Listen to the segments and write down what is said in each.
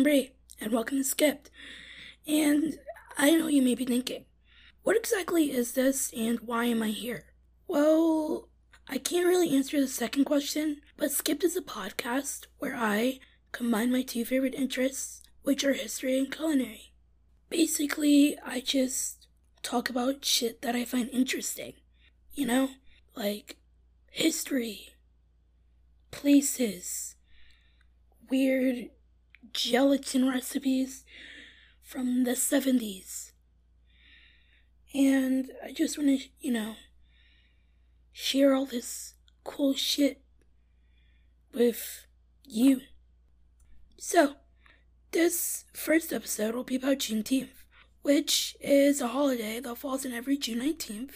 I'm and welcome to Skipped. And I know you may be thinking, what exactly is this and why am I here? Well, I can't really answer the second question, but Skipped is a podcast where I combine my two favorite interests, which are history and culinary. Basically, I just talk about shit that I find interesting. You know? Like history, places, weird gelatin recipes from the 70s. And I just want to, you know, share all this cool shit with you. So, this first episode will be about Juneteenth, which is a holiday that falls on every June 19th,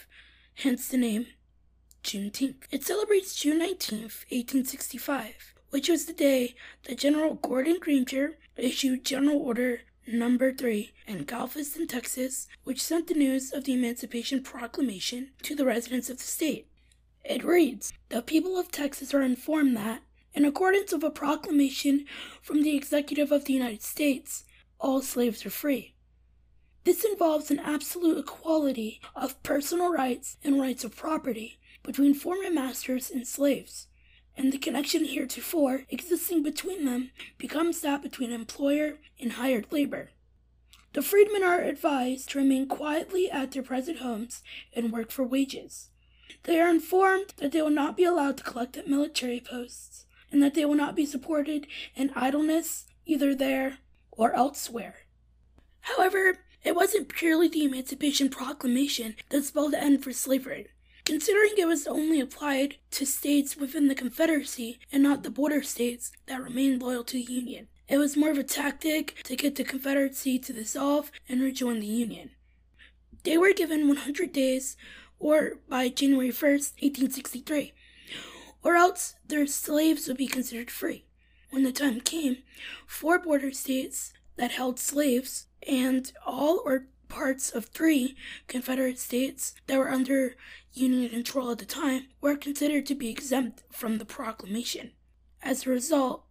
hence the name Juneteenth. It celebrates June 19th, 1865, which was the day that General Gordon Granger issued General Order Number 3 in Galveston, Texas, which sent the news of the Emancipation Proclamation to the residents of the state. It reads The people of Texas are informed that, in accordance with a proclamation from the Executive of the United States, all slaves are free. This involves an absolute equality of personal rights and rights of property between former masters and slaves, and the connection heretofore existing between them becomes that between employer and hired labor. The freedmen are advised to remain quietly at their present homes and work for wages. They are informed that they will not be allowed to collect at military posts, and that they will not be supported in idleness either there or elsewhere. However, it wasn't purely the Emancipation Proclamation that spelled the end for slavery. Considering it was only applied to states within the Confederacy and not the border states that remained loyal to the Union, it was more of a tactic to get the Confederacy to dissolve and rejoin the Union. They were given 100 days, or by January 1st, 1863, or else their slaves would be considered free. When the time came, four border states that held slaves and all or parts of three Confederate states that were under Union control at the time were considered to be exempt from the proclamation. As a result,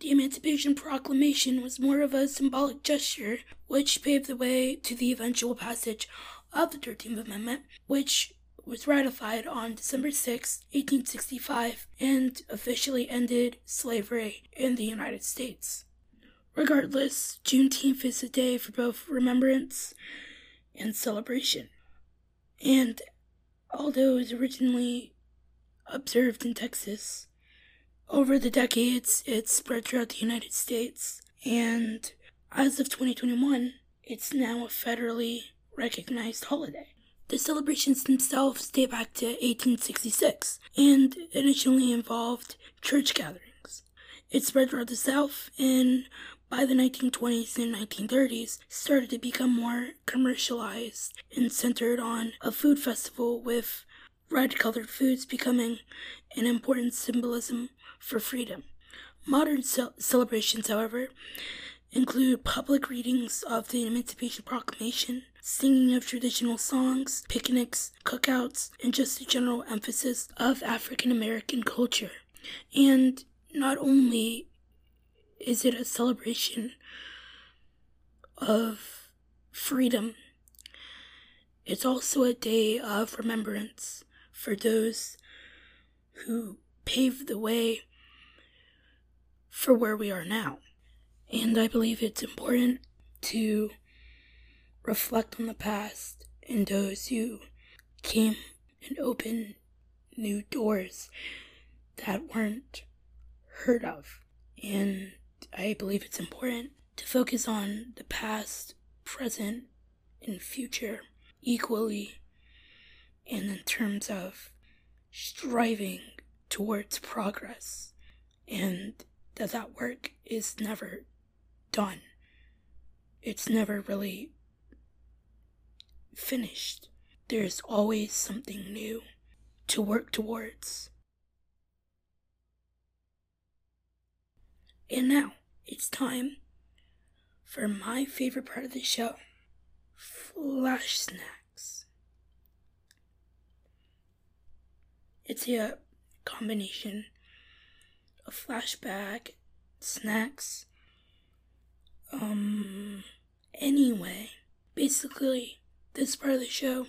the Emancipation Proclamation was more of a symbolic gesture which paved the way to the eventual passage of the 13th Amendment, which was ratified on December 6, 1865, and officially ended slavery in the United States. Regardless, Juneteenth is a day for both remembrance and celebration. And although it was originally observed in Texas, over the decades it spread throughout the United States, and as of 2021, it's now a federally recognized holiday. The celebrations themselves date back to 1866 and initially involved church gatherings. It spread throughout the South and by the 1920s and 1930s started to become more commercialized and centered on a food festival with red colored foods becoming an important symbolism for freedom. Modern ce- celebrations, however, include public readings of the Emancipation Proclamation, singing of traditional songs, picnics, cookouts, and just a general emphasis of African American culture. And not only is it a celebration of freedom? It's also a day of remembrance for those who paved the way for where we are now. And I believe it's important to reflect on the past and those who came and opened new doors that weren't heard of. And I believe it's important to focus on the past, present, and future equally, and in terms of striving towards progress, and that that work is never done. It's never really finished. There's always something new to work towards. And now, it's time for my favorite part of the show Flash Snacks. It's a combination of flashback, snacks, Um, anyway, basically, this part of the show,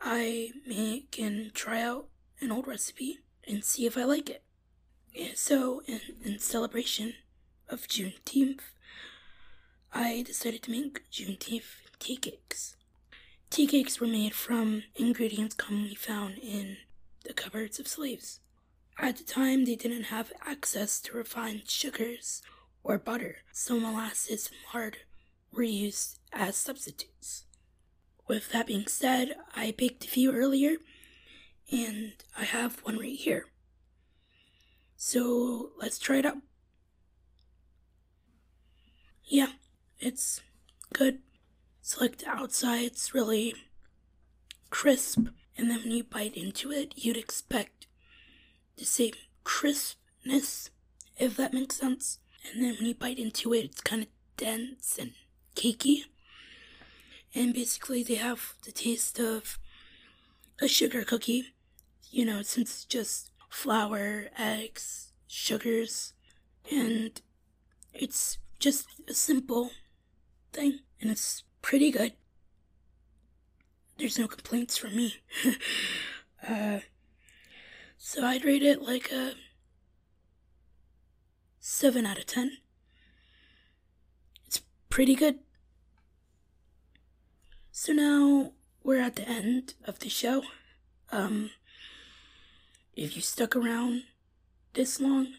I make and try out an old recipe and see if I like it. And so, in, in celebration of Juneteenth, I decided to make Juneteenth tea cakes. Tea cakes were made from ingredients commonly found in the cupboards of slaves. At the time, they didn't have access to refined sugars or butter, so molasses and lard were used as substitutes. With that being said, I baked a few earlier, and I have one right here. So let's try it out. Yeah, it's good. It's like, the outside, it's really crisp, and then when you bite into it, you'd expect the same crispness, if that makes sense. And then when you bite into it, it's kind of dense and cakey. And basically, they have the taste of a sugar cookie, you know, since it's just flour, eggs, sugars, and it's just a simple thing, and it's pretty good. There's no complaints from me. uh, so I'd rate it like a 7 out of 10. It's pretty good. So now we're at the end of the show. Um, if you stuck around this long,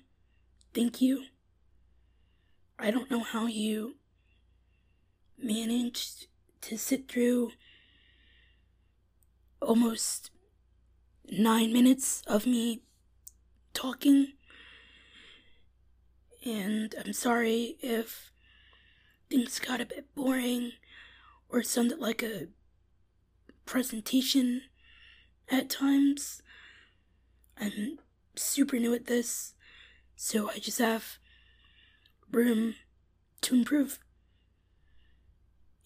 thank you. I don't know how you managed to sit through almost nine minutes of me talking. And I'm sorry if things got a bit boring or sounded like a presentation at times. I'm super new at this, so I just have room to improve.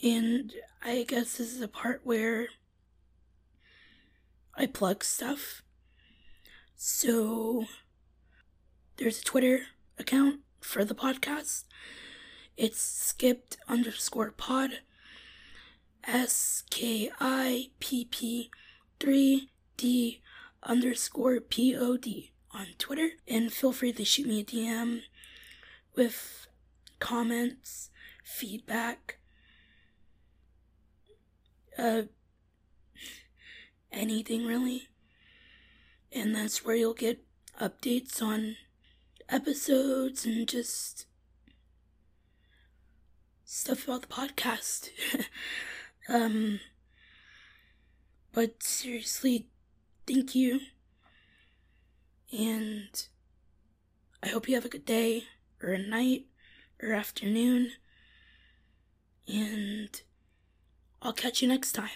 And I guess this is a part where I plug stuff. So there's a Twitter account for the podcast. It's skipped underscore pod. S K I P P 3 D underscore P O D on Twitter. And feel free to shoot me a DM with comments, feedback, uh, anything really. And that's where you'll get updates on episodes and just stuff about the podcast. um, but seriously, thank you. And I hope you have a good day or a night or afternoon. And I'll catch you next time.